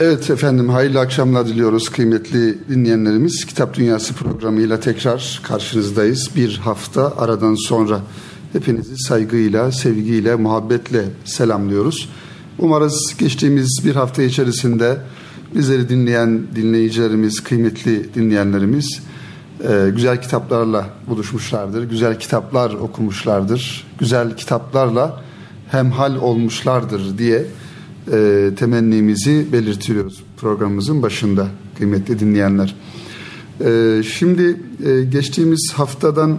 Evet efendim hayırlı akşamlar diliyoruz kıymetli dinleyenlerimiz. Kitap Dünyası programıyla tekrar karşınızdayız. Bir hafta aradan sonra hepinizi saygıyla, sevgiyle, muhabbetle selamlıyoruz. Umarız geçtiğimiz bir hafta içerisinde bizleri dinleyen dinleyicilerimiz, kıymetli dinleyenlerimiz e, güzel kitaplarla buluşmuşlardır. Güzel kitaplar okumuşlardır. Güzel kitaplarla hemhal olmuşlardır diye e, temennimizi belirtiyoruz programımızın başında kıymetli dinleyenler. E, şimdi e, geçtiğimiz haftadan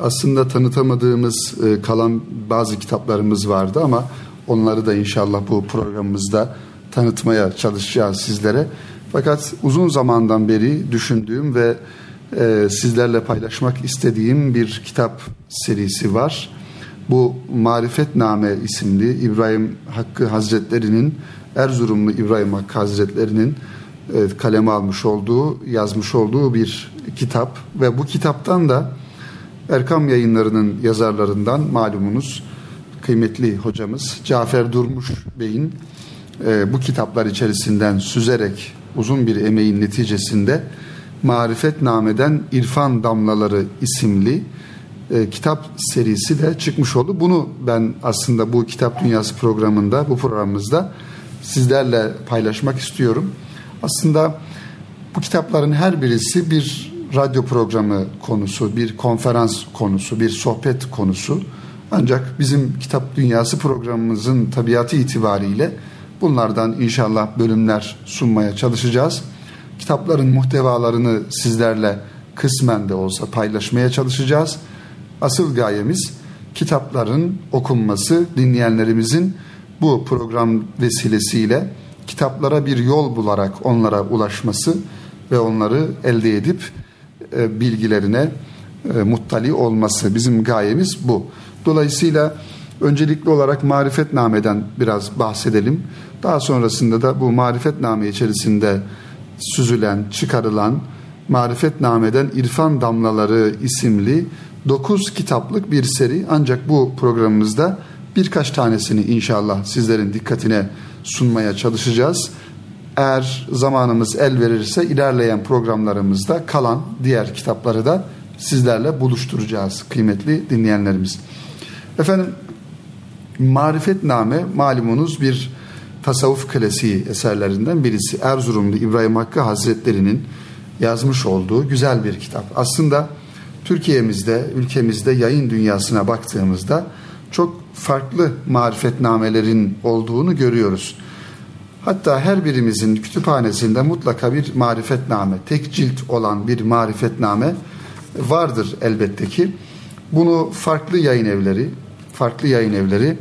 aslında tanıtamadığımız e, kalan bazı kitaplarımız vardı ama onları da inşallah bu programımızda tanıtmaya çalışacağız sizlere. Fakat uzun zamandan beri düşündüğüm ve e, sizlerle paylaşmak istediğim bir kitap serisi var. Bu Marifetname isimli İbrahim Hakkı Hazretleri'nin Erzurumlu İbrahim Hakkı Hazretleri'nin e, kaleme almış olduğu, yazmış olduğu bir kitap. Ve bu kitaptan da Erkam Yayınları'nın yazarlarından malumunuz kıymetli hocamız Cafer Durmuş Bey'in e, bu kitaplar içerisinden süzerek uzun bir emeğin neticesinde Marifetname'den İrfan Damlaları isimli e, kitap serisi de çıkmış oldu. Bunu ben aslında bu Kitap Dünyası programında, bu programımızda sizlerle paylaşmak istiyorum. Aslında bu kitapların her birisi bir radyo programı konusu, bir konferans konusu, bir sohbet konusu. Ancak bizim Kitap Dünyası programımızın tabiatı itibariyle bunlardan inşallah bölümler sunmaya çalışacağız. Kitapların muhtevalarını sizlerle kısmen de olsa paylaşmaya çalışacağız. Asıl gayemiz kitapların okunması, dinleyenlerimizin bu program vesilesiyle kitaplara bir yol bularak onlara ulaşması ve onları elde edip e, bilgilerine e, muttali olması bizim gayemiz bu. Dolayısıyla öncelikli olarak marifetnameden biraz bahsedelim. Daha sonrasında da bu marifetname içerisinde süzülen, çıkarılan marifetnameden İrfan Damlaları isimli 9 kitaplık bir seri ancak bu programımızda birkaç tanesini inşallah sizlerin dikkatine sunmaya çalışacağız. Eğer zamanımız el verirse ilerleyen programlarımızda kalan diğer kitapları da sizlerle buluşturacağız kıymetli dinleyenlerimiz. Efendim Marifetname malumunuz bir tasavvuf klasiği eserlerinden birisi. Erzurumlu İbrahim Hakkı Hazretleri'nin yazmış olduğu güzel bir kitap. Aslında Türkiye'mizde, ülkemizde yayın dünyasına baktığımızda çok farklı marifetnamelerin olduğunu görüyoruz. Hatta her birimizin kütüphanesinde mutlaka bir marifetname, tek cilt olan bir marifetname vardır elbette ki. Bunu farklı yayın evleri, farklı yayın evleri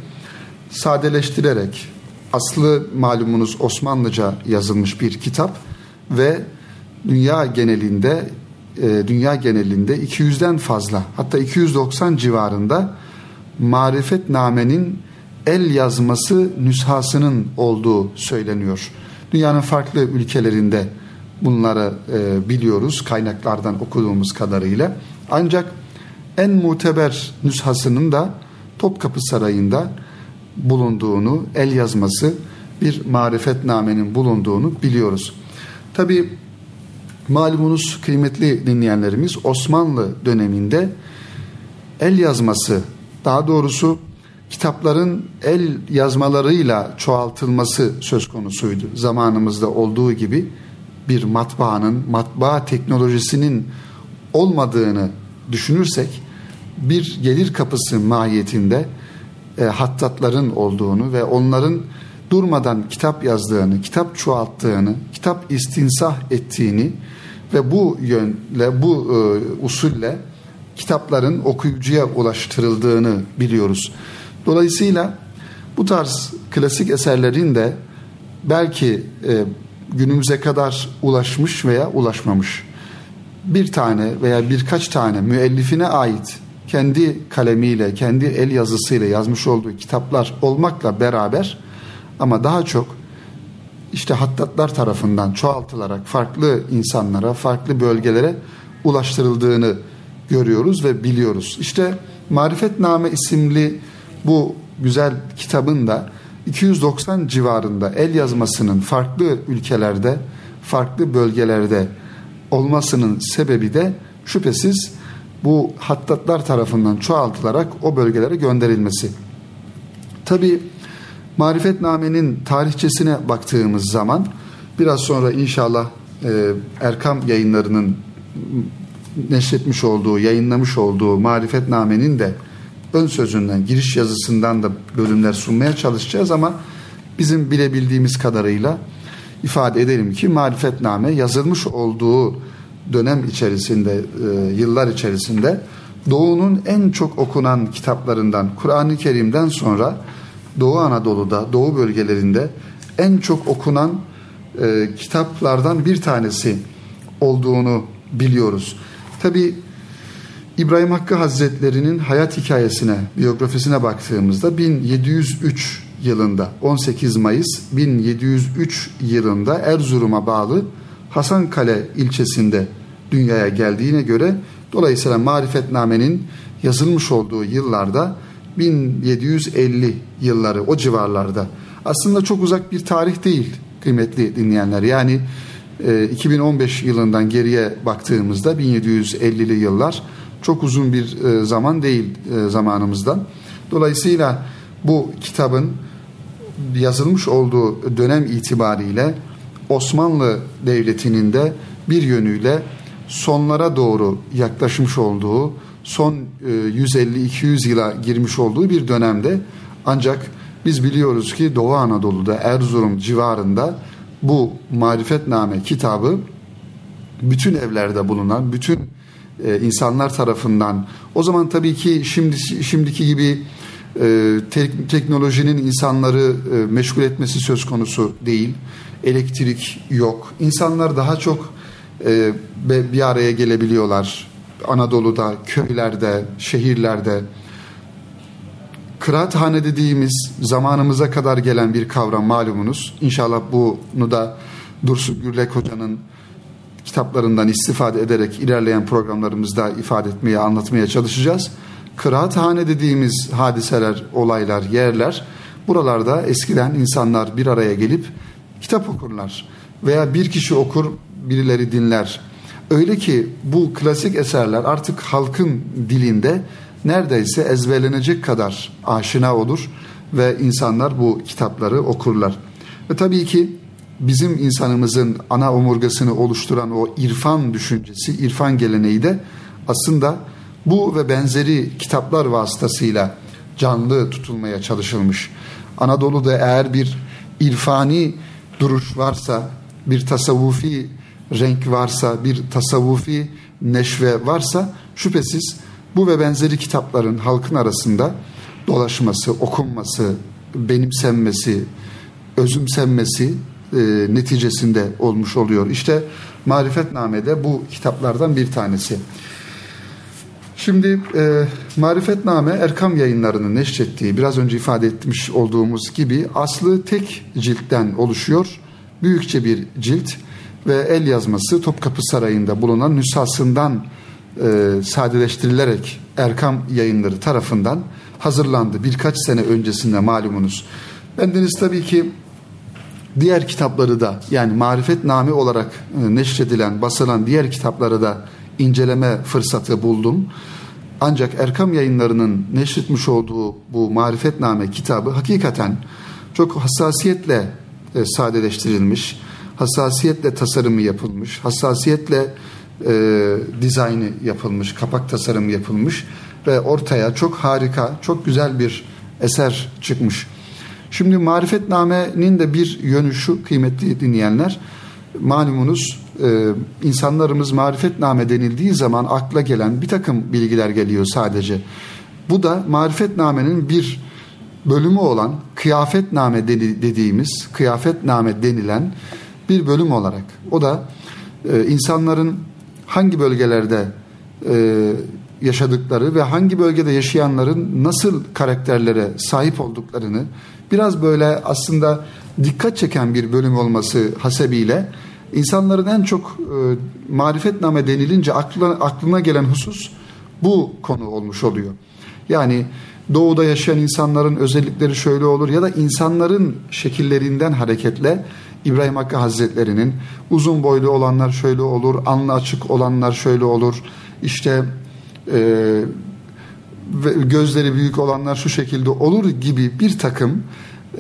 sadeleştirerek aslı malumunuz Osmanlıca yazılmış bir kitap ve dünya genelinde e, dünya genelinde 200'den fazla hatta 290 civarında marifetnamenin el yazması nüshasının olduğu söyleniyor. Dünyanın farklı ülkelerinde bunları e, biliyoruz kaynaklardan okuduğumuz kadarıyla. Ancak en muteber nüshasının da Topkapı Sarayı'nda bulunduğunu, el yazması bir marifetnamenin bulunduğunu biliyoruz. Tabi malumunuz kıymetli dinleyenlerimiz Osmanlı döneminde el yazması daha doğrusu kitapların el yazmalarıyla çoğaltılması söz konusuydu. Zamanımızda olduğu gibi bir matbaanın, matbaa teknolojisinin olmadığını düşünürsek bir gelir kapısı mahiyetinde e, hattatların olduğunu ve onların durmadan kitap yazdığını, kitap çoğalttığını, kitap istinsah ettiğini ve bu yönle, bu e, usulle kitapların okuyucuya ulaştırıldığını biliyoruz. Dolayısıyla bu tarz klasik eserlerin de belki e, günümüze kadar ulaşmış veya ulaşmamış bir tane veya birkaç tane müellifine ait kendi kalemiyle, kendi el yazısıyla yazmış olduğu kitaplar olmakla beraber ama daha çok işte hattatlar tarafından çoğaltılarak farklı insanlara, farklı bölgelere ulaştırıldığını görüyoruz ve biliyoruz. İşte Marifetname isimli bu güzel kitabın da 290 civarında el yazmasının farklı ülkelerde, farklı bölgelerde olmasının sebebi de şüphesiz bu hattatlar tarafından çoğaltılarak o bölgelere gönderilmesi. Tabi marifetnamenin tarihçesine baktığımız zaman biraz sonra inşallah e, Erkam yayınlarının neşretmiş olduğu, yayınlamış olduğu marifetnamenin de ön sözünden, giriş yazısından da bölümler sunmaya çalışacağız ama bizim bilebildiğimiz kadarıyla ifade edelim ki marifetname yazılmış olduğu dönem içerisinde, e, yıllar içerisinde Doğu'nun en çok okunan kitaplarından, Kur'an-ı Kerim'den sonra Doğu Anadolu'da, Doğu bölgelerinde en çok okunan e, kitaplardan bir tanesi olduğunu biliyoruz. Tabi İbrahim Hakkı Hazretleri'nin hayat hikayesine, biyografisine baktığımızda 1703 yılında 18 Mayıs 1703 yılında Erzurum'a bağlı Hasankale ilçesinde dünyaya geldiğine göre dolayısıyla marifetnamenin yazılmış olduğu yıllarda 1750 yılları o civarlarda aslında çok uzak bir tarih değil kıymetli dinleyenler yani 2015 yılından geriye baktığımızda 1750'li yıllar çok uzun bir e, zaman değil e, zamanımızdan. Dolayısıyla bu kitabın yazılmış olduğu dönem itibariyle Osmanlı Devleti'nin de bir yönüyle sonlara doğru yaklaşmış olduğu, son 150-200 e, yıla girmiş olduğu bir dönemde ancak biz biliyoruz ki Doğu Anadolu'da Erzurum civarında bu Marifetname kitabı bütün evlerde bulunan, bütün e, insanlar tarafından o zaman tabii ki şimdi şimdiki gibi e, te- teknolojinin insanları meşgul etmesi söz konusu değil. Elektrik yok. İnsanlar daha çok bir araya gelebiliyorlar. Anadolu'da, köylerde, şehirlerde. Kıraathane dediğimiz zamanımıza kadar gelen bir kavram malumunuz. İnşallah bunu da Dursun Gürlek Hoca'nın kitaplarından istifade ederek ilerleyen programlarımızda ifade etmeye, anlatmaya çalışacağız. Kıraathane dediğimiz hadiseler, olaylar, yerler buralarda eskiden insanlar bir araya gelip kitap okurlar veya bir kişi okur, birileri dinler. Öyle ki bu klasik eserler artık halkın dilinde neredeyse ezberlenecek kadar aşina olur ve insanlar bu kitapları okurlar. Ve tabii ki bizim insanımızın ana omurgasını oluşturan o irfan düşüncesi, irfan geleneği de aslında bu ve benzeri kitaplar vasıtasıyla canlı tutulmaya çalışılmış. Anadolu'da eğer bir irfani duruş varsa, bir tasavvufi renk varsa, bir tasavvufi neşve varsa şüphesiz bu ve benzeri kitapların halkın arasında dolaşması, okunması, benimsenmesi, özümsenmesi e, neticesinde olmuş oluyor. İşte Marifetname'de bu kitaplardan bir tanesi. Şimdi e, Marifetname Erkam yayınlarının neşrettiği biraz önce ifade etmiş olduğumuz gibi aslı tek ciltten oluşuyor. Büyükçe bir cilt ve el yazması Topkapı Sarayı'nda bulunan nüshasından e, sadeleştirilerek Erkam yayınları tarafından hazırlandı. Birkaç sene öncesinde malumunuz. Bendeniz tabii ki diğer kitapları da yani marifetname olarak e, neşredilen, basılan diğer kitapları da inceleme fırsatı buldum. Ancak Erkam yayınlarının neşretmiş olduğu bu marifetname kitabı hakikaten çok hassasiyetle e, sadeleştirilmiş, hassasiyetle tasarımı yapılmış, hassasiyetle e, dizaynı yapılmış, kapak tasarımı yapılmış ve ortaya çok harika, çok güzel bir eser çıkmış. Şimdi marifetnamenin de bir yönü şu kıymetli dinleyenler. Malumunuz e, insanlarımız marifetname denildiği zaman akla gelen bir takım bilgiler geliyor sadece. Bu da marifetnamenin bir bölümü olan kıyafetname dediğimiz, kıyafetname denilen bir bölüm olarak. O da e, insanların hangi bölgelerde e, yaşadıkları ve hangi bölgede yaşayanların nasıl karakterlere sahip olduklarını biraz böyle aslında dikkat çeken bir bölüm olması hasebiyle insanların en çok e, marifetname denilince aklına, aklına gelen husus bu konu olmuş oluyor. Yani doğuda yaşayan insanların özellikleri şöyle olur ya da insanların şekillerinden hareketle İbrahim Hakkı Hazretleri'nin uzun boylu olanlar şöyle olur, alnı açık olanlar şöyle olur, işte e, gözleri büyük olanlar şu şekilde olur gibi bir takım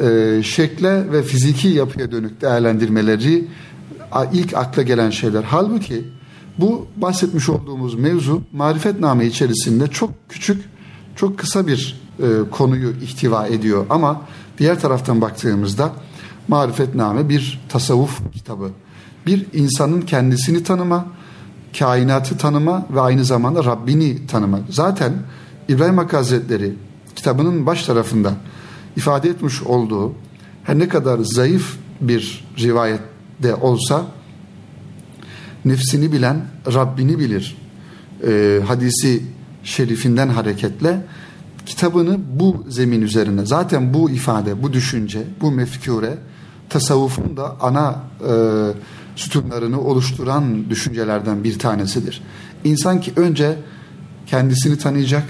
e, şekle ve fiziki yapıya dönük değerlendirmeleri ilk akla gelen şeyler. Halbuki bu bahsetmiş olduğumuz mevzu marifetname içerisinde çok küçük, çok kısa bir e, konuyu ihtiva ediyor. Ama diğer taraftan baktığımızda marifetname bir tasavvuf kitabı. Bir insanın kendisini tanıma, kainatı tanıma ve aynı zamanda Rabbini tanıma. Zaten İbrahim Hakkı Hazretleri kitabının baş tarafında ifade etmiş olduğu her ne kadar zayıf bir rivayette olsa nefsini bilen Rabbini bilir e, hadisi şerifinden hareketle kitabını bu zemin üzerine zaten bu ifade, bu düşünce, bu mefkure tasavvufun da ana e, sütunlarını oluşturan düşüncelerden bir tanesidir. İnsan ki önce kendisini tanıyacak,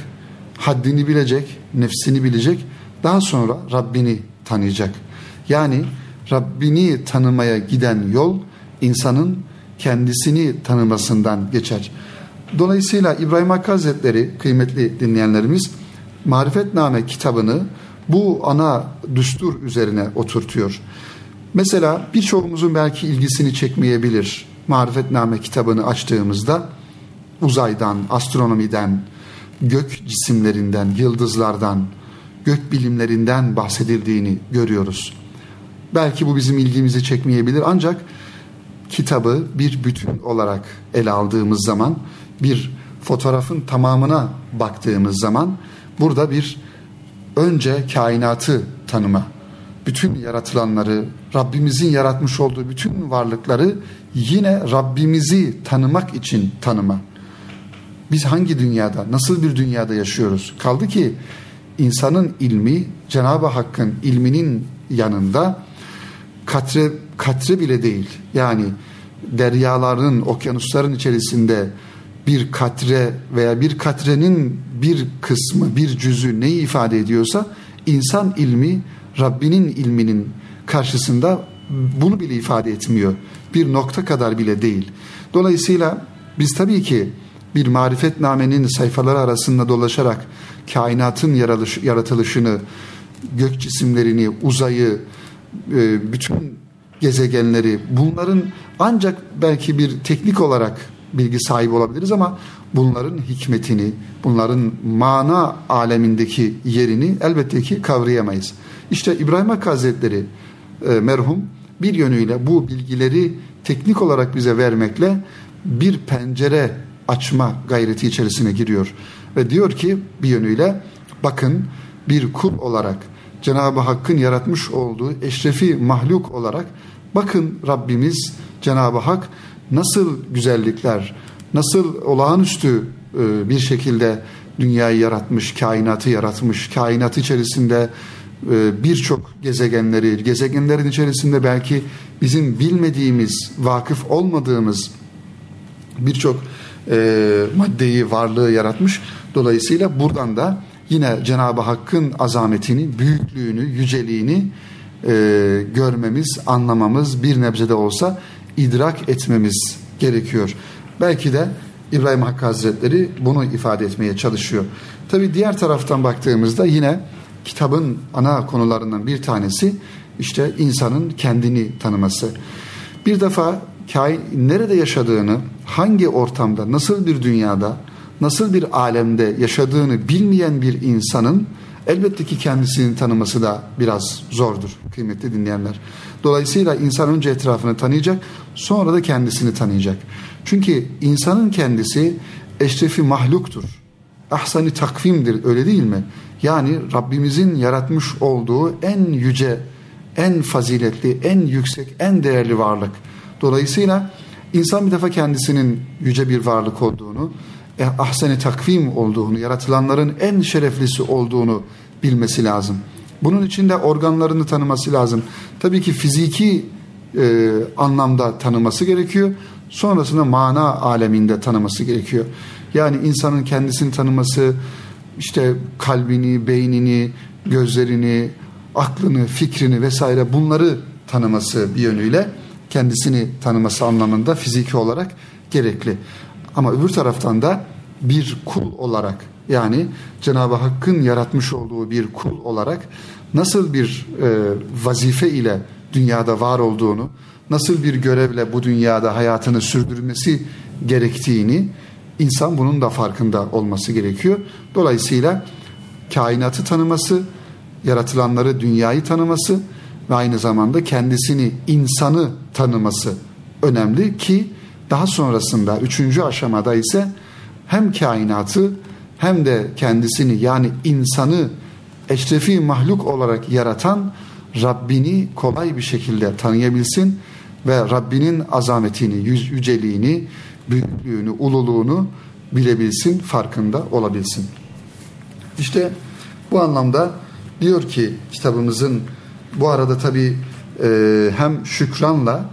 haddini bilecek, nefsini bilecek, daha sonra Rabbini tanıyacak. Yani Rabbini tanımaya giden yol insanın kendisini tanımasından geçer. Dolayısıyla İbrahim Hakkı Hazretleri kıymetli dinleyenlerimiz Marifetname kitabını bu ana düstur üzerine oturtuyor. Mesela birçoğumuzun belki ilgisini çekmeyebilir. Marifetname kitabını açtığımızda uzaydan, astronomiden, gök cisimlerinden, yıldızlardan, gök bilimlerinden bahsedildiğini görüyoruz. Belki bu bizim ilgimizi çekmeyebilir ancak kitabı bir bütün olarak ele aldığımız zaman bir fotoğrafın tamamına baktığımız zaman burada bir önce kainatı tanıma, bütün yaratılanları, Rabbimizin yaratmış olduğu bütün varlıkları yine Rabbimizi tanımak için tanıma. Biz hangi dünyada, nasıl bir dünyada yaşıyoruz? Kaldı ki insanın ilmi Cenab-ı Hakk'ın ilminin yanında katre, katre bile değil. Yani deryaların, okyanusların içerisinde bir katre veya bir katrenin bir kısmı, bir cüzü neyi ifade ediyorsa insan ilmi Rabbinin ilminin karşısında bunu bile ifade etmiyor. Bir nokta kadar bile değil. Dolayısıyla biz tabii ki bir marifetnamenin sayfaları arasında dolaşarak kainatın yaratılışını, gök cisimlerini, uzayı, e, bütün gezegenleri bunların ancak belki bir teknik olarak bilgi sahibi olabiliriz ama bunların hikmetini, bunların mana alemindeki yerini elbette ki kavrayamayız. İşte İbrahim Hakkı Hazretleri e, merhum bir yönüyle bu bilgileri teknik olarak bize vermekle bir pencere açma gayreti içerisine giriyor. Ve diyor ki bir yönüyle bakın bir kul olarak Cenab-ı Hakk'ın yaratmış olduğu eşrefi mahluk olarak bakın Rabbimiz Cenab-ı Hak nasıl güzellikler, nasıl olağanüstü e, bir şekilde dünyayı yaratmış, kainatı yaratmış, kainat içerisinde birçok gezegenleri, gezegenlerin içerisinde belki bizim bilmediğimiz, vakıf olmadığımız birçok e, maddeyi, varlığı yaratmış. Dolayısıyla buradan da yine Cenab-ı Hakk'ın azametini, büyüklüğünü, yüceliğini e, görmemiz, anlamamız bir nebzede olsa idrak etmemiz gerekiyor. Belki de İbrahim Hakkı Hazretleri bunu ifade etmeye çalışıyor. Tabi diğer taraftan baktığımızda yine kitabın ana konularından bir tanesi işte insanın kendini tanıması. Bir defa kain nerede yaşadığını, hangi ortamda, nasıl bir dünyada, nasıl bir alemde yaşadığını bilmeyen bir insanın elbette ki kendisini tanıması da biraz zordur kıymetli dinleyenler. Dolayısıyla insan önce etrafını tanıyacak, sonra da kendisini tanıyacak. Çünkü insanın kendisi eşrefi mahluktur. Ahsani takvimdir öyle değil mi? Yani Rabbimizin yaratmış olduğu en yüce, en faziletli, en yüksek, en değerli varlık. Dolayısıyla insan bir defa kendisinin yüce bir varlık olduğunu, e, ahseni takvim olduğunu, yaratılanların en şereflisi olduğunu bilmesi lazım. Bunun için de organlarını tanıması lazım. Tabii ki fiziki e, anlamda tanıması gerekiyor. Sonrasında mana aleminde tanıması gerekiyor. Yani insanın kendisini tanıması, işte kalbini, beynini, gözlerini, aklını, fikrini vesaire bunları tanıması bir yönüyle kendisini tanıması anlamında fiziki olarak gerekli. Ama öbür taraftan da bir kul olarak yani Cenab-ı Hakk'ın yaratmış olduğu bir kul olarak nasıl bir e, vazife ile dünyada var olduğunu, nasıl bir görevle bu dünyada hayatını sürdürmesi gerektiğini insan bunun da farkında olması gerekiyor. Dolayısıyla kainatı tanıması, yaratılanları, dünyayı tanıması ve aynı zamanda kendisini, insanı tanıması önemli ki daha sonrasında üçüncü aşamada ise hem kainatı hem de kendisini yani insanı eşrefi mahluk olarak yaratan Rabbini kolay bir şekilde tanıyabilsin ve Rabbinin azametini, yüceliğini, büyüklüğünü, ululuğunu bilebilsin, farkında olabilsin. İşte bu anlamda diyor ki kitabımızın bu arada tabi e, hem şükranla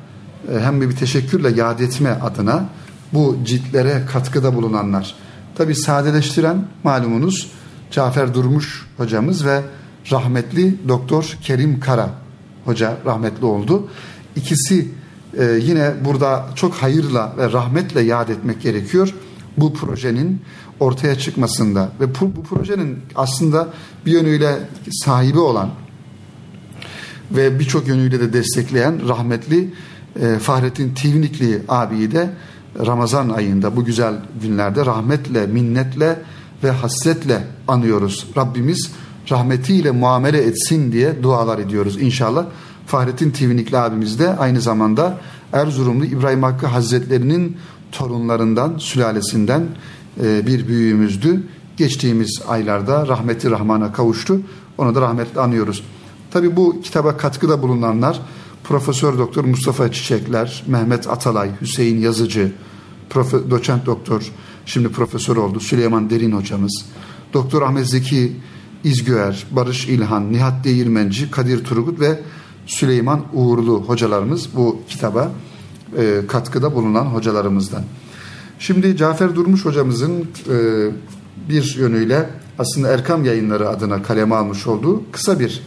e, hem de bir teşekkürle yad etme adına bu ciltlere katkıda bulunanlar. Tabi sadeleştiren malumunuz Cafer Durmuş hocamız ve rahmetli Doktor Kerim Kara hoca rahmetli oldu. İkisi e, yine burada çok hayırla ve rahmetle yad etmek gerekiyor. Bu projenin ortaya çıkmasında ve bu, bu projenin aslında bir yönüyle sahibi olan ve birçok yönüyle de destekleyen rahmetli e, Fahrettin Tivnikli abiyi de Ramazan ayında bu güzel günlerde rahmetle, minnetle ve hasretle anıyoruz. Rabbimiz rahmetiyle muamele etsin diye dualar ediyoruz inşallah. Fahrettin Tivnikli abimiz de aynı zamanda Erzurumlu İbrahim Hakkı Hazretlerinin torunlarından, sülalesinden e, bir büyüğümüzdü. Geçtiğimiz aylarda rahmeti rahmana kavuştu. Onu da rahmetle anıyoruz. Tabi bu kitaba katkıda bulunanlar Profesör Doktor Mustafa Çiçekler, Mehmet Atalay, Hüseyin Yazıcı, Profe, doçent doktor, şimdi profesör oldu Süleyman Derin hocamız, Doktor Ahmet Zeki İzgöer, Barış İlhan, Nihat Değirmenci, Kadir Turgut ve Süleyman Uğurlu hocalarımız bu kitaba e, katkıda bulunan hocalarımızdan. Şimdi Cafer Durmuş hocamızın e, bir yönüyle aslında Erkam yayınları adına kaleme almış olduğu kısa bir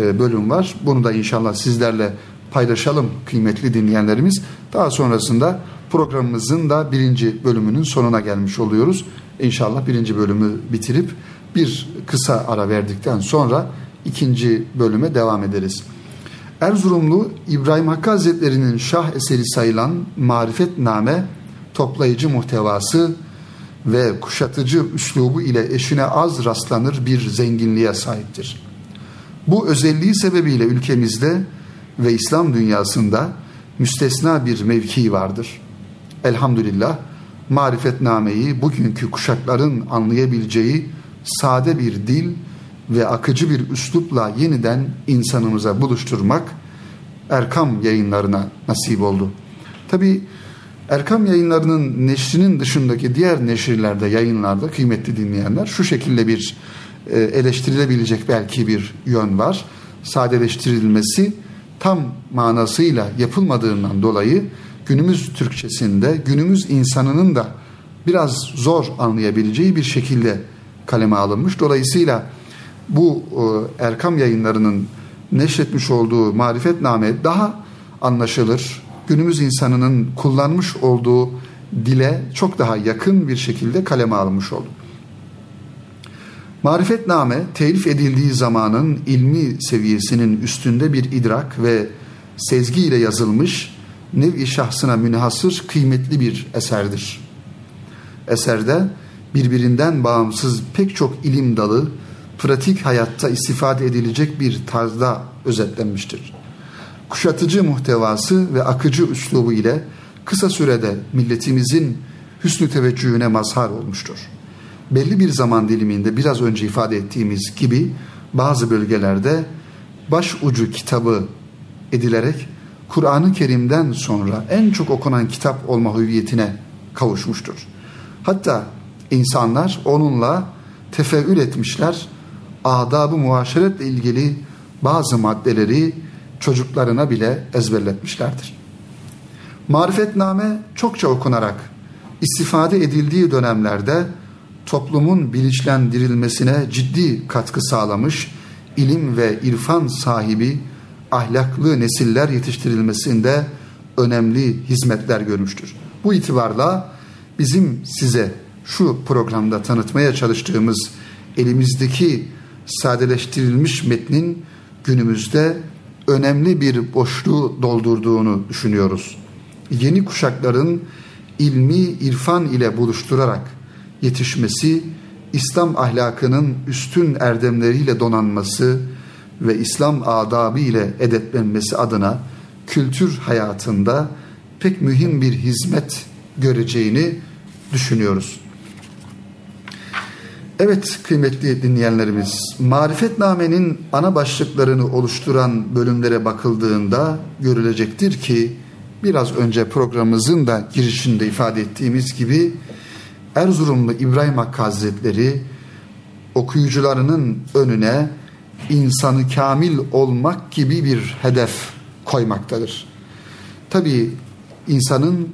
e, bölüm var. Bunu da inşallah sizlerle paylaşalım kıymetli dinleyenlerimiz. Daha sonrasında programımızın da birinci bölümünün sonuna gelmiş oluyoruz. İnşallah birinci bölümü bitirip bir kısa ara verdikten sonra ikinci bölüme devam ederiz. Erzurumlu İbrahim Hakkı Hazretleri'nin şah eseri sayılan Marifetname toplayıcı muhtevası ve kuşatıcı üslubu ile eşine az rastlanır bir zenginliğe sahiptir. Bu özelliği sebebiyle ülkemizde ve İslam dünyasında müstesna bir mevki vardır. Elhamdülillah marifetnameyi bugünkü kuşakların anlayabileceği sade bir dil ve akıcı bir üslupla yeniden insanımıza buluşturmak Erkam yayınlarına nasip oldu. Tabi Erkam yayınlarının neşrinin dışındaki diğer neşirlerde, yayınlarda kıymetli dinleyenler şu şekilde bir e, eleştirilebilecek belki bir yön var. Sadeleştirilmesi tam manasıyla yapılmadığından dolayı günümüz Türkçesinde günümüz insanının da biraz zor anlayabileceği bir şekilde kaleme alınmış. Dolayısıyla bu e, Erkam yayınlarının neşretmiş olduğu marifetname daha anlaşılır, günümüz insanının kullanmış olduğu dile çok daha yakın bir şekilde kaleme alınmış oldu. Marifetname telif edildiği zamanın ilmi seviyesinin üstünde bir idrak ve sezgi ile yazılmış nevi şahsına münhasır kıymetli bir eserdir. Eserde birbirinden bağımsız pek çok ilim dalı pratik hayatta istifade edilecek bir tarzda özetlenmiştir. Kuşatıcı muhtevası ve akıcı üslubu ile kısa sürede milletimizin hüsnü teveccühüne mazhar olmuştur. Belli bir zaman diliminde biraz önce ifade ettiğimiz gibi bazı bölgelerde baş ucu kitabı edilerek Kur'an-ı Kerim'den sonra en çok okunan kitap olma hüviyetine kavuşmuştur. Hatta insanlar onunla tefeül etmişler, adab-ı muaşeretle ilgili bazı maddeleri çocuklarına bile ezberletmişlerdir. Marifetname çokça okunarak istifade edildiği dönemlerde toplumun bilinçlendirilmesine ciddi katkı sağlamış, ilim ve irfan sahibi ahlaklı nesiller yetiştirilmesinde önemli hizmetler görmüştür. Bu itibarla bizim size şu programda tanıtmaya çalıştığımız elimizdeki sadeleştirilmiş metnin günümüzde önemli bir boşluğu doldurduğunu düşünüyoruz. Yeni kuşakların ilmi irfan ile buluşturarak yetişmesi, İslam ahlakının üstün erdemleriyle donanması ve İslam adabı ile edeplenmesi adına kültür hayatında pek mühim bir hizmet göreceğini düşünüyoruz. Evet kıymetli dinleyenlerimiz, marifetnamenin ana başlıklarını oluşturan bölümlere bakıldığında görülecektir ki biraz önce programımızın da girişinde ifade ettiğimiz gibi Erzurumlu İbrahim Hakkı Hazretleri okuyucularının önüne insanı kamil olmak gibi bir hedef koymaktadır. Tabi insanın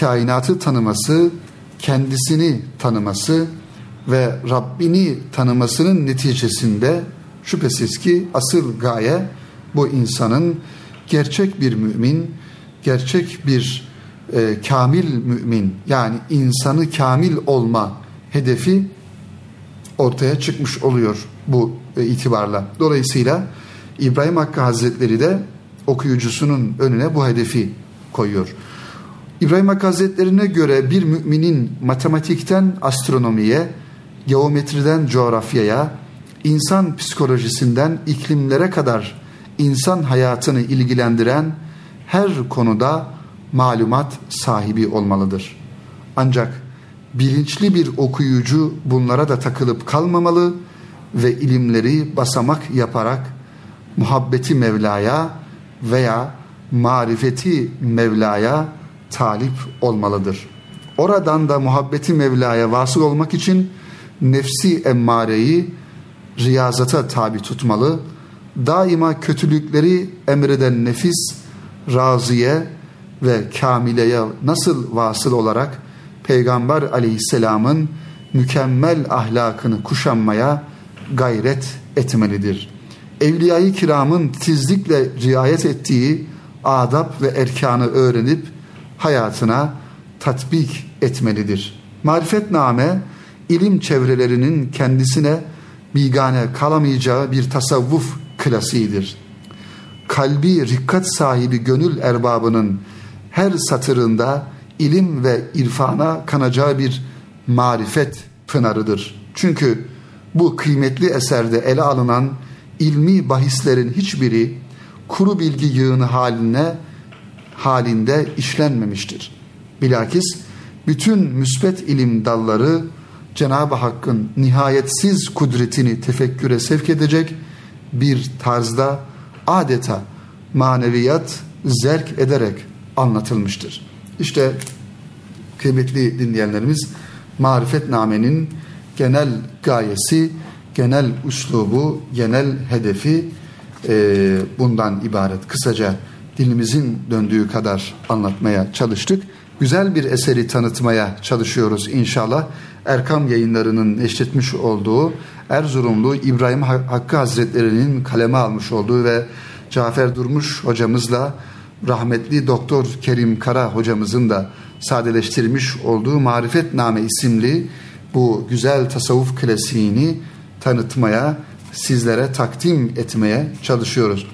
kainatı tanıması, kendisini tanıması ve Rabbini tanımasının neticesinde şüphesiz ki asıl gaye bu insanın gerçek bir mümin, gerçek bir e, kamil mümin yani insanı kamil olma hedefi ortaya çıkmış oluyor bu e, itibarla. Dolayısıyla İbrahim Hakkı Hazretleri de okuyucusunun önüne bu hedefi koyuyor. İbrahim Hakkı Hazretlerine göre bir müminin matematikten astronomiye, geometriden coğrafyaya, insan psikolojisinden iklimlere kadar insan hayatını ilgilendiren her konuda malumat sahibi olmalıdır. Ancak bilinçli bir okuyucu bunlara da takılıp kalmamalı ve ilimleri basamak yaparak muhabbeti Mevla'ya veya marifeti Mevla'ya talip olmalıdır. Oradan da muhabbeti Mevla'ya vasıl olmak için nefsi emmareyi riyazata tabi tutmalı. Daima kötülükleri emreden nefis, raziye ve kamileye nasıl vasıl olarak Peygamber aleyhisselamın mükemmel ahlakını kuşanmaya gayret etmelidir. Evliyayı kiramın tizlikle riayet ettiği adab ve erkanı öğrenip hayatına tatbik etmelidir. Marifetname ilim çevrelerinin kendisine bigane kalamayacağı bir tasavvuf klasiğidir. Kalbi rikkat sahibi gönül erbabının her satırında ilim ve irfana kanacağı bir marifet pınarıdır. Çünkü bu kıymetli eserde ele alınan ilmi bahislerin hiçbiri kuru bilgi yığını haline halinde işlenmemiştir. Bilakis bütün müspet ilim dalları Cenab-ı Hakk'ın nihayetsiz kudretini tefekküre sevk edecek bir tarzda adeta maneviyat zerk ederek anlatılmıştır. İşte kıymetli dinleyenlerimiz marifetnamenin genel gayesi, genel üslubu, genel hedefi e, bundan ibaret. Kısaca dilimizin döndüğü kadar anlatmaya çalıştık. Güzel bir eseri tanıtmaya çalışıyoruz inşallah. Erkam yayınlarının eşletmiş olduğu Erzurumlu İbrahim Hakkı Hazretleri'nin kaleme almış olduğu ve Cafer Durmuş hocamızla rahmetli Doktor Kerim Kara hocamızın da sadeleştirmiş olduğu Marifetname isimli bu güzel tasavvuf klasiğini tanıtmaya, sizlere takdim etmeye çalışıyoruz.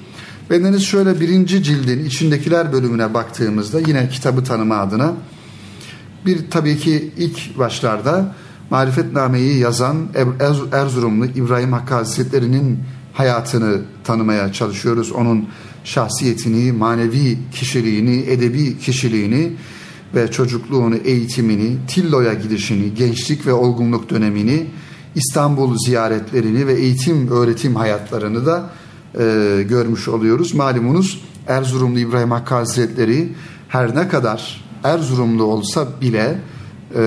Bendeniz şöyle birinci cildin içindekiler bölümüne baktığımızda yine kitabı tanıma adına bir tabii ki ilk başlarda Marifetname'yi yazan Erzurumlu İbrahim Hakkı Hazretleri'nin hayatını tanımaya çalışıyoruz. Onun şahsiyetini, manevi kişiliğini, edebi kişiliğini ve çocukluğunu, eğitimini, Tillo'ya gidişini, gençlik ve olgunluk dönemini, İstanbul ziyaretlerini ve eğitim öğretim hayatlarını da e, görmüş oluyoruz. Malumunuz Erzurumlu İbrahim Hakkı Hazretleri her ne kadar Erzurumlu olsa bile e,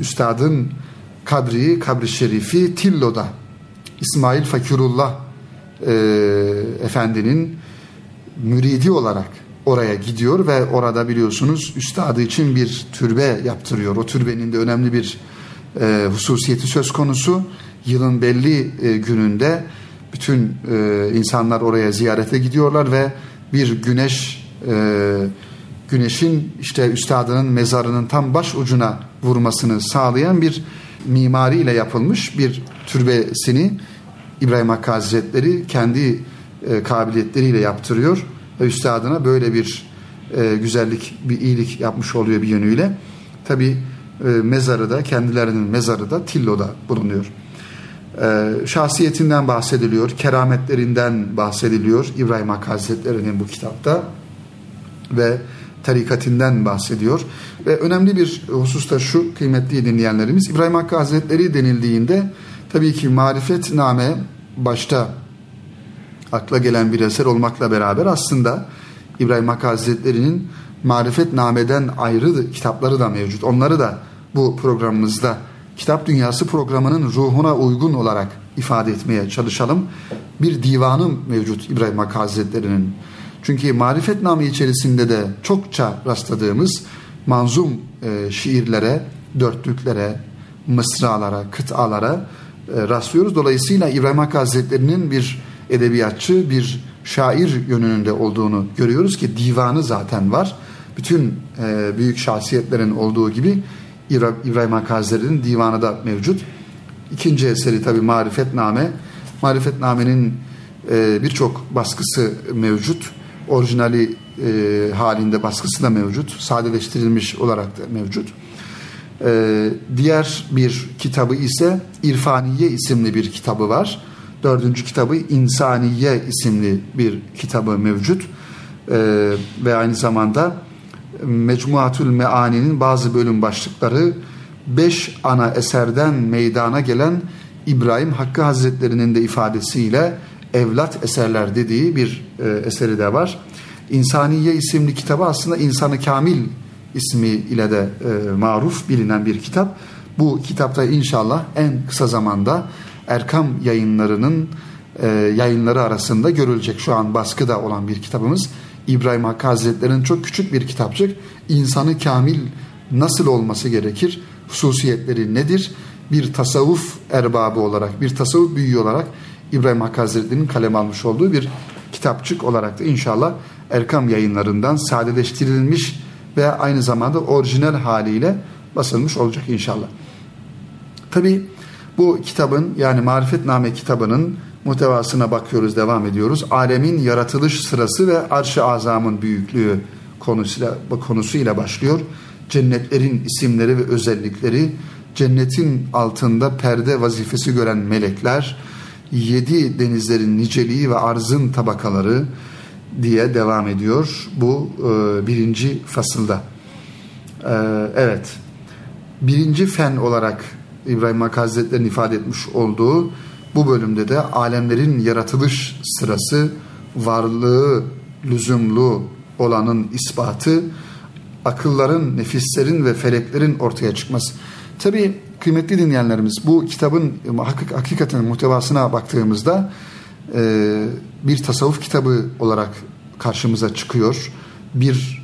üstadın kabri, kabri şerifi Tillo'da İsmail Fakirullah e, Efendi'nin müridi olarak oraya gidiyor ve orada biliyorsunuz üstadı için bir türbe yaptırıyor. O türbenin de önemli bir e, hususiyeti söz konusu. Yılın belli e, gününde bütün e, insanlar oraya ziyarete gidiyorlar ve bir güneş e, güneşin işte üstadının mezarının tam baş ucuna vurmasını sağlayan bir mimariyle yapılmış bir türbesini İbrahim Hakkı Hazretleri kendi e, kabiliyetleriyle yaptırıyor ve üstadına böyle bir e, güzellik, bir iyilik yapmış oluyor bir yönüyle. Tabi e, mezarı da kendilerinin mezarı da Tillo'da bulunuyor. E, şahsiyetinden bahsediliyor, kerametlerinden bahsediliyor İbrahim Hakkı Hazretleri'nin bu kitapta ve tarikatinden bahsediyor. Ve önemli bir husus da şu kıymetli dinleyenlerimiz İbrahim Hakkı Hazretleri denildiğinde tabii ki marifetname başta akla gelen bir eser olmakla beraber aslında İbrahim Hakkı Hazretleri'nin marifetnameden ayrı kitapları da mevcut. Onları da bu programımızda Kitap Dünyası programının ruhuna uygun olarak ifade etmeye çalışalım. Bir divanı mevcut İbrahim Hakkı Hazretleri'nin. Çünkü marifetname içerisinde de çokça rastladığımız manzum e, şiirlere, dörtlüklere, mısralara, kıtalara e, rastlıyoruz. Dolayısıyla İbrahim Hakkı Hazretleri'nin bir edebiyatçı, bir şair yönünde olduğunu görüyoruz ki divanı zaten var. Bütün e, büyük şahsiyetlerin olduğu gibi İbrahim Hakkı Hazretleri'nin divanı da mevcut. İkinci eseri tabi Marifetname. Marifetname'nin e, birçok baskısı mevcut. Orijinali e, halinde baskısı da mevcut. Sadeleştirilmiş olarak da mevcut. E, diğer bir kitabı ise İrfaniye isimli bir kitabı var. Dördüncü kitabı İnsaniye isimli bir kitabı mevcut. E, ve aynı zamanda Mecmuatül Meani'nin bazı bölüm başlıkları beş ana eserden meydana gelen İbrahim Hakkı Hazretleri'nin de ifadesiyle evlat eserler dediği bir e, eseri de var. İnsaniye isimli kitabı aslında İnsanı Kamil ismi ile de e, maruf bilinen bir kitap. Bu kitapta inşallah en kısa zamanda Erkam yayınlarının e, yayınları arasında görülecek şu an baskıda olan bir kitabımız. İbrahim Hakkı Hazretleri'nin çok küçük bir kitapçık. İnsanı kamil nasıl olması gerekir? Hususiyetleri nedir? Bir tasavvuf erbabı olarak, bir tasavvuf büyüğü olarak İbrahim Hakkı Hazretleri'nin kalem almış olduğu bir kitapçık olarak da inşallah Erkam yayınlarından sadeleştirilmiş ve aynı zamanda orijinal haliyle basılmış olacak inşallah. Tabi bu kitabın yani Marifetname kitabının muhtevasına bakıyoruz, devam ediyoruz. Alemin yaratılış sırası ve arş-ı azamın büyüklüğü konusuyla, konusuyla başlıyor. Cennetlerin isimleri ve özellikleri, cennetin altında perde vazifesi gören melekler, yedi denizlerin niceliği ve arzın tabakaları diye devam ediyor bu e, birinci fasılda. E, evet, birinci fen olarak İbrahim Hakkı Hazretleri'nin ifade etmiş olduğu bu bölümde de alemlerin yaratılış sırası, varlığı lüzumlu olanın ispatı, akılların, nefislerin ve feleklerin ortaya çıkması. Tabi kıymetli dinleyenlerimiz bu kitabın hakik, hakikaten muhtevasına baktığımızda e, bir tasavvuf kitabı olarak karşımıza çıkıyor. Bir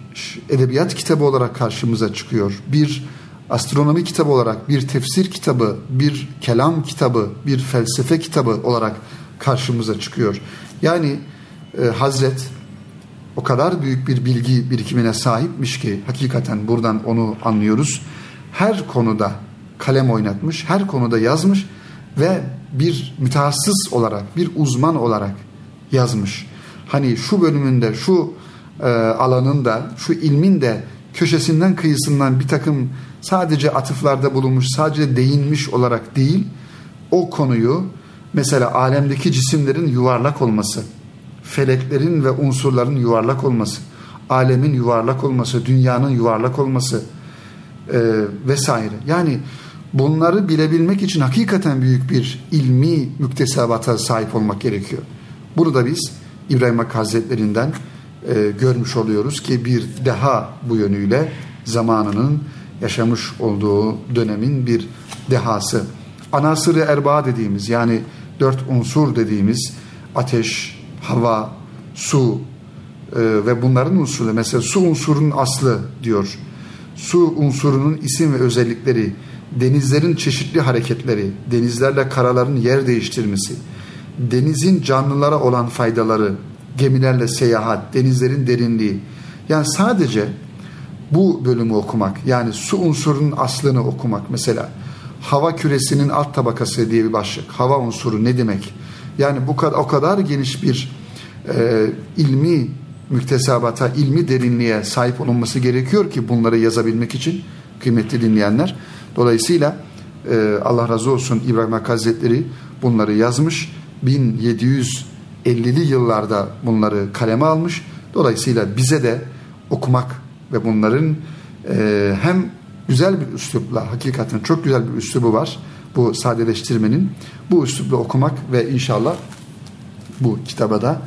edebiyat kitabı olarak karşımıza çıkıyor. Bir astronomi kitabı olarak, bir tefsir kitabı, bir kelam kitabı, bir felsefe kitabı olarak karşımıza çıkıyor. Yani e, Hazret o kadar büyük bir bilgi birikimine sahipmiş ki hakikaten buradan onu anlıyoruz. Her konuda kalem oynatmış, her konuda yazmış ve bir mütehassıs olarak, bir uzman olarak yazmış. Hani şu bölümünde, şu e, alanında, şu ilmin de köşesinden kıyısından bir takım sadece atıflarda bulunmuş, sadece değinmiş olarak değil, o konuyu mesela alemdeki cisimlerin yuvarlak olması, feleklerin ve unsurların yuvarlak olması, alemin yuvarlak olması, dünyanın yuvarlak olması e, vesaire. Yani bunları bilebilmek için hakikaten büyük bir ilmi müktesebata sahip olmak gerekiyor. Bunu da biz İbrahim Hakkı Hazretlerinden e, görmüş oluyoruz ki bir daha bu yönüyle zamanının yaşamış olduğu dönemin bir dehası. Anasırı erba dediğimiz yani dört unsur dediğimiz ateş, hava, su e, ve bunların unsuru mesela su unsurunun aslı diyor. Su unsurunun isim ve özellikleri denizlerin çeşitli hareketleri, denizlerle karaların yer değiştirmesi, denizin canlılara olan faydaları, gemilerle seyahat, denizlerin derinliği. Yani sadece bu bölümü okumak, yani su unsurunun aslını okumak mesela. Hava küresinin alt tabakası diye bir başlık. Hava unsuru ne demek? Yani bu kadar o kadar geniş bir e, ilmi müktesabata, ilmi derinliğe sahip olunması gerekiyor ki bunları yazabilmek için kıymetli dinleyenler. Dolayısıyla e, Allah razı olsun İbrahim Hakkı Hazretleri bunları yazmış. 1750'li yıllarda bunları kaleme almış. Dolayısıyla bize de okumak ve bunların e, hem güzel bir üslupla, hakikaten çok güzel bir üslubu var bu sadeleştirmenin. Bu üslupla okumak ve inşallah bu kitaba da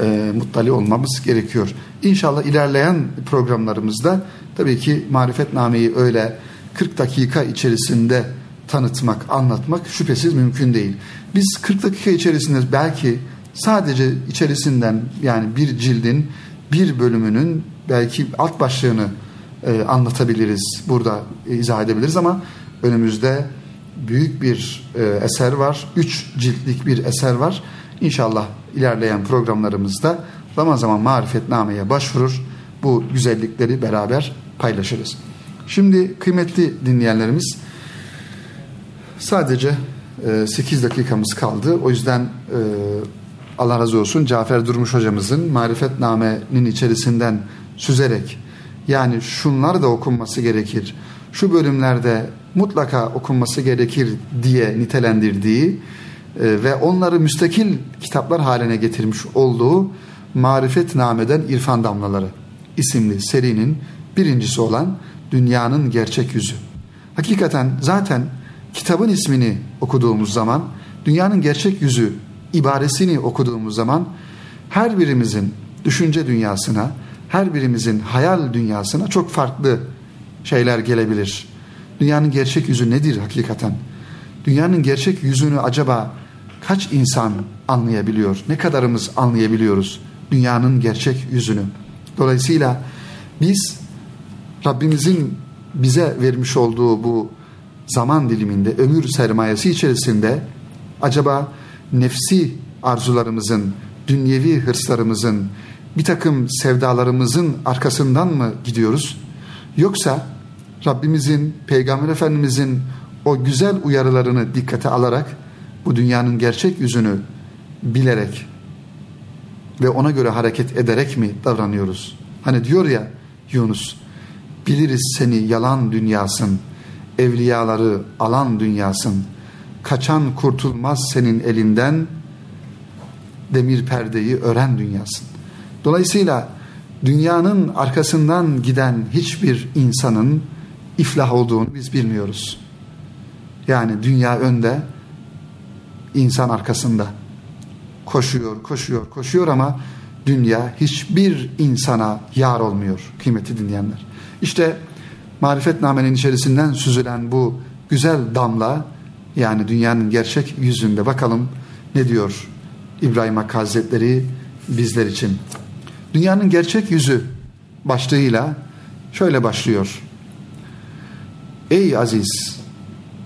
e, muttali olmamız gerekiyor. İnşallah ilerleyen programlarımızda tabii ki marifetnameyi öyle 40 dakika içerisinde tanıtmak, anlatmak şüphesiz mümkün değil. Biz 40 dakika içerisinde belki sadece içerisinden yani bir cildin bir bölümünün belki alt başlığını e, anlatabiliriz, burada izah edebiliriz ama önümüzde büyük bir e, eser var. Üç ciltlik bir eser var. İnşallah ilerleyen programlarımızda zaman zaman marifetnameye başvurur. Bu güzellikleri beraber paylaşırız. Şimdi kıymetli dinleyenlerimiz sadece 8 e, dakikamız kaldı. O yüzden e, Allah razı olsun Cafer Durmuş hocamızın marifetnamenin içerisinden süzerek yani şunlar da okunması gerekir. Şu bölümlerde mutlaka okunması gerekir diye nitelendirdiği e, ve onları müstakil kitaplar haline getirmiş olduğu Marifetname'den İrfan Damlaları isimli serinin birincisi olan Dünyanın Gerçek Yüzü. Hakikaten zaten kitabın ismini okuduğumuz zaman Dünyanın Gerçek Yüzü ibaresini okuduğumuz zaman her birimizin düşünce dünyasına, her birimizin hayal dünyasına çok farklı şeyler gelebilir. Dünyanın gerçek yüzü nedir hakikaten? Dünyanın gerçek yüzünü acaba kaç insan anlayabiliyor? Ne kadarımız anlayabiliyoruz dünyanın gerçek yüzünü? Dolayısıyla biz Rabbimizin bize vermiş olduğu bu zaman diliminde, ömür sermayesi içerisinde acaba nefsi arzularımızın, dünyevi hırslarımızın, bir takım sevdalarımızın arkasından mı gidiyoruz? Yoksa Rabbimizin, Peygamber Efendimizin o güzel uyarılarını dikkate alarak bu dünyanın gerçek yüzünü bilerek ve ona göre hareket ederek mi davranıyoruz? Hani diyor ya Yunus, biliriz seni yalan dünyasın, evliyaları alan dünyasın, kaçan kurtulmaz senin elinden, demir perdeyi ören dünyasın. Dolayısıyla dünyanın arkasından giden hiçbir insanın iflah olduğunu biz bilmiyoruz. Yani dünya önde, insan arkasında. Koşuyor, koşuyor, koşuyor ama dünya hiçbir insana yar olmuyor kıymeti dinleyenler. İşte marifetnamenin içerisinden süzülen bu güzel damla yani dünyanın gerçek yüzünde bakalım ne diyor İbrahim Hakkı Hazretleri bizler için. Dünyanın gerçek yüzü başlığıyla şöyle başlıyor. Ey aziz!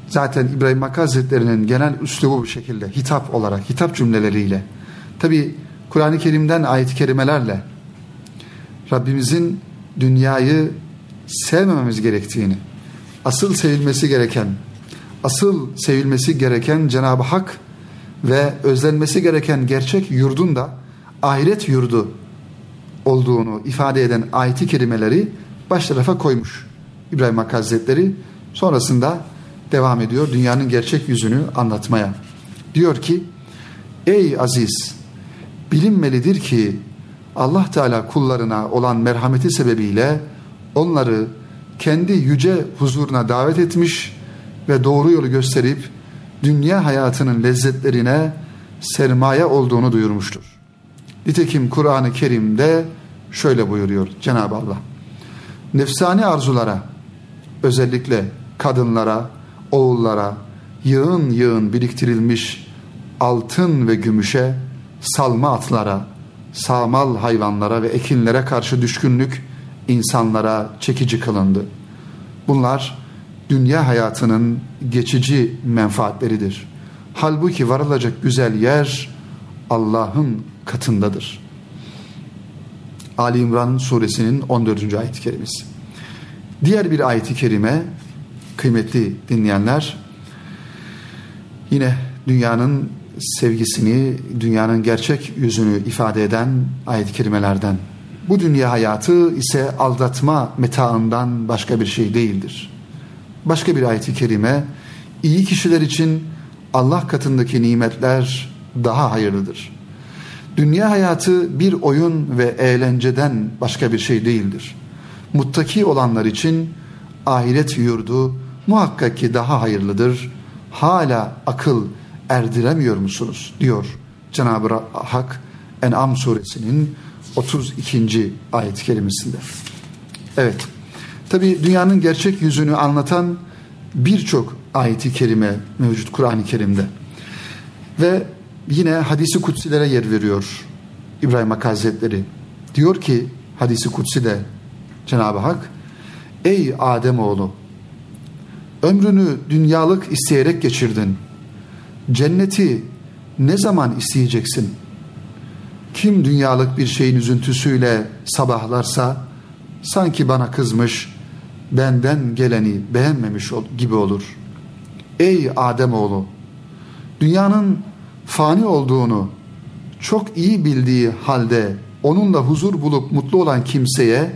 Zaten İbrahim Hakkı Hazretleri'nin genel üslubu bu şekilde hitap olarak, hitap cümleleriyle. Tabi Kur'an-ı Kerim'den ayet-i kerimelerle Rabbimizin dünyayı sevmememiz gerektiğini, asıl sevilmesi gereken, asıl sevilmesi gereken Cenab-ı Hak ve özlenmesi gereken gerçek yurdun da ahiret yurdu olduğunu ifade eden ayeti kelimeleri baş tarafa koymuş İbrahim Hakkı Hazretleri. Sonrasında devam ediyor dünyanın gerçek yüzünü anlatmaya. Diyor ki ey aziz bilinmelidir ki Allah Teala kullarına olan merhameti sebebiyle onları kendi yüce huzuruna davet etmiş ve doğru yolu gösterip dünya hayatının lezzetlerine sermaye olduğunu duyurmuştur. Nitekim Kur'an-ı Kerim'de şöyle buyuruyor Cenab-ı Allah. Nefsani arzulara, özellikle kadınlara, oğullara, yığın yığın biriktirilmiş altın ve gümüşe, salma atlara, sağmal hayvanlara ve ekinlere karşı düşkünlük insanlara çekici kılındı. Bunlar dünya hayatının geçici menfaatleridir. Halbuki varılacak güzel yer Allah'ın katındadır. Ali İmran suresinin 14. ayet-i kerimesi. Diğer bir ayet-i kerime kıymetli dinleyenler yine dünyanın sevgisini, dünyanın gerçek yüzünü ifade eden ayet-i kerimelerden. Bu dünya hayatı ise aldatma metaından başka bir şey değildir. Başka bir ayet-i kerime, iyi kişiler için Allah katındaki nimetler daha hayırlıdır. Dünya hayatı bir oyun ve eğlenceden başka bir şey değildir. Muttaki olanlar için ahiret yurdu muhakkak ki daha hayırlıdır. Hala akıl erdiremiyor musunuz? diyor Cenab-ı Hak En'am suresinin 32. ayet kelimesinde. Evet. Tabi dünyanın gerçek yüzünü anlatan birçok ayeti kerime mevcut Kur'an-ı Kerim'de. Ve yine hadisi kutsilere yer veriyor İbrahim Hakkı Hazretleri. Diyor ki hadisi kutside Cenab-ı Hak Ey Ademoğlu ömrünü dünyalık isteyerek geçirdin. Cenneti ne zaman isteyeceksin? Kim dünyalık bir şeyin üzüntüsüyle sabahlarsa sanki bana kızmış, benden geleni beğenmemiş gibi olur. Ey Ademoğlu, dünyanın fani olduğunu çok iyi bildiği halde onunla huzur bulup mutlu olan kimseye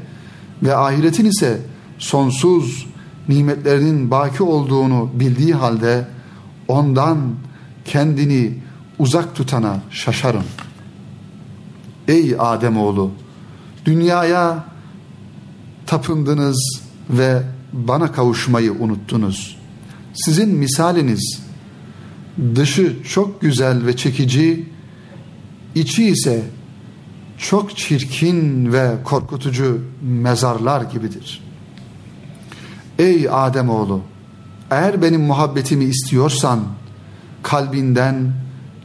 ve ahiretin ise sonsuz nimetlerinin baki olduğunu bildiği halde ondan kendini uzak tutana şaşarım. Ey Ademoğlu, dünyaya tapındınız ve bana kavuşmayı unuttunuz. Sizin misaliniz dışı çok güzel ve çekici, içi ise çok çirkin ve korkutucu mezarlar gibidir. Ey Ademoğlu, eğer benim muhabbetimi istiyorsan kalbinden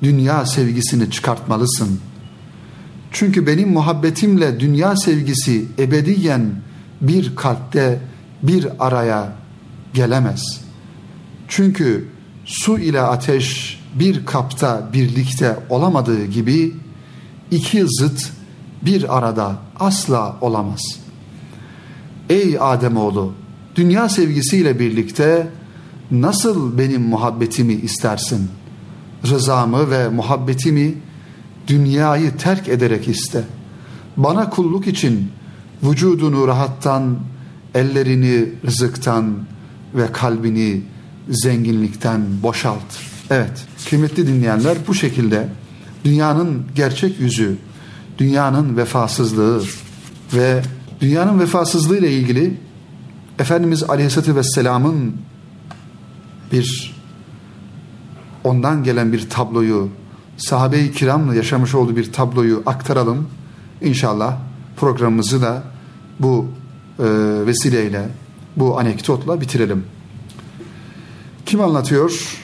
dünya sevgisini çıkartmalısın. Çünkü benim muhabbetimle dünya sevgisi ebediyen bir kalpte bir araya gelemez. Çünkü su ile ateş bir kapta birlikte olamadığı gibi iki zıt bir arada asla olamaz. Ey Ademoğlu, dünya sevgisiyle birlikte nasıl benim muhabbetimi istersin? Rızamı ve muhabbetimi dünyayı terk ederek iste. Bana kulluk için vücudunu rahattan, ellerini rızıktan ve kalbini zenginlikten boşalt. Evet, kıymetli dinleyenler bu şekilde dünyanın gerçek yüzü, dünyanın vefasızlığı ve dünyanın vefasızlığı ile ilgili Efendimiz Aleyhisselatü Vesselam'ın bir ondan gelen bir tabloyu sahabe-i kiramla yaşamış olduğu bir tabloyu aktaralım. İnşallah programımızı da bu e, vesileyle bu anekdotla bitirelim. Kim anlatıyor?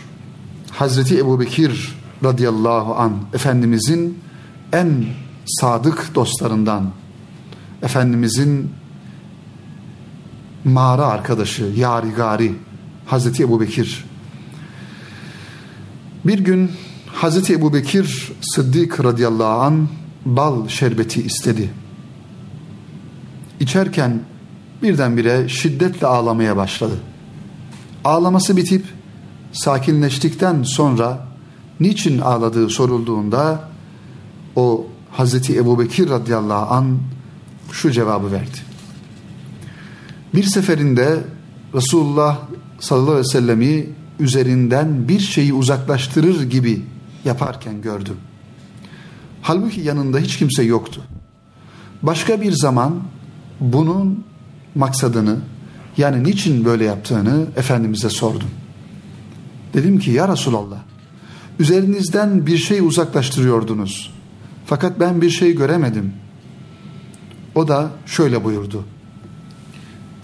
Hazreti Ebu Bekir radıyallahu an Efendimizin en sadık dostlarından Efendimizin mağara arkadaşı, yarigari Hazreti Ebu Bekir. Bir gün Hazreti Ebu Bekir Sıddık radıyallahu an bal şerbeti istedi. İçerken birdenbire şiddetle ağlamaya başladı. Ağlaması bitip sakinleştikten sonra niçin ağladığı sorulduğunda o Hazreti Ebu Bekir radıyallahu an şu cevabı verdi. Bir seferinde Resulullah sallallahu aleyhi ve sellemi üzerinden bir şeyi uzaklaştırır gibi yaparken gördüm. Halbuki yanında hiç kimse yoktu. Başka bir zaman bunun maksadını yani niçin böyle yaptığını Efendimiz'e sordum. Dedim ki ya Resulallah üzerinizden bir şey uzaklaştırıyordunuz. Fakat ben bir şey göremedim. O da şöyle buyurdu.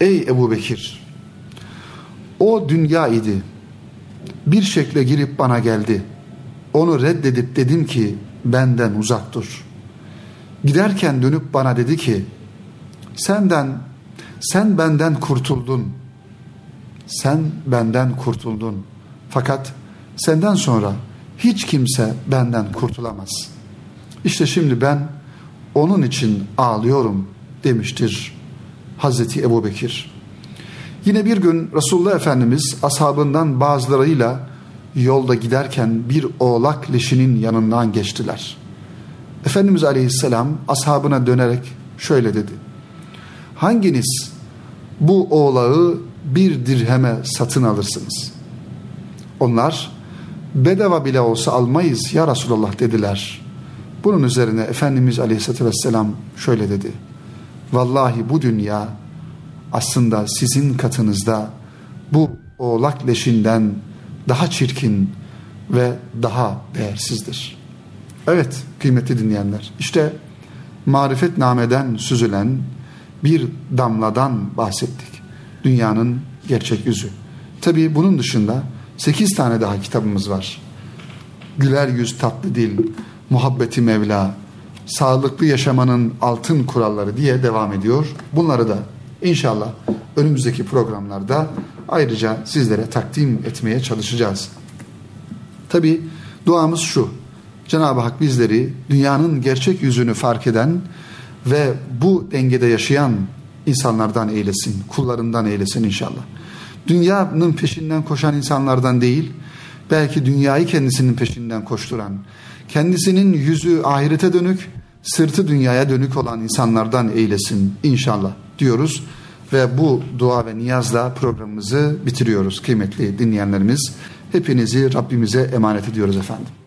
Ey Ebu Bekir o dünya idi. Bir şekle girip bana geldi. Onu reddedip dedim ki benden uzak dur. Giderken dönüp bana dedi ki senden sen benden kurtuldun. sen benden kurtuldun. Fakat senden sonra hiç kimse benden kurtulamaz. İşte şimdi ben onun için ağlıyorum demiştir Hazreti Ebu Bekir. Yine bir gün Resulullah Efendimiz ashabından bazılarıyla yolda giderken bir oğlak leşinin yanından geçtiler. Efendimiz Aleyhisselam ashabına dönerek şöyle dedi. Hanginiz bu oğlağı bir dirheme satın alırsınız? Onlar bedava bile olsa almayız ya Resulallah dediler. Bunun üzerine Efendimiz Aleyhisselatü Vesselam şöyle dedi. Vallahi bu dünya aslında sizin katınızda bu oğlak leşinden daha çirkin ve daha değersizdir. Evet kıymetli dinleyenler işte marifetnameden süzülen bir damladan bahsettik. Dünyanın gerçek yüzü. Tabii bunun dışında 8 tane daha kitabımız var. Güler yüz tatlı dil, muhabbeti Mevla, sağlıklı yaşamanın altın kuralları diye devam ediyor. Bunları da inşallah önümüzdeki programlarda ayrıca sizlere takdim etmeye çalışacağız. Tabi duamız şu. Cenab-ı Hak bizleri dünyanın gerçek yüzünü fark eden ve bu dengede yaşayan insanlardan eylesin, kullarından eylesin inşallah. Dünyanın peşinden koşan insanlardan değil, belki dünyayı kendisinin peşinden koşturan, kendisinin yüzü ahirete dönük, sırtı dünyaya dönük olan insanlardan eylesin inşallah diyoruz. Ve bu dua ve niyazla programımızı bitiriyoruz kıymetli dinleyenlerimiz. Hepinizi Rabbimize emanet ediyoruz efendim.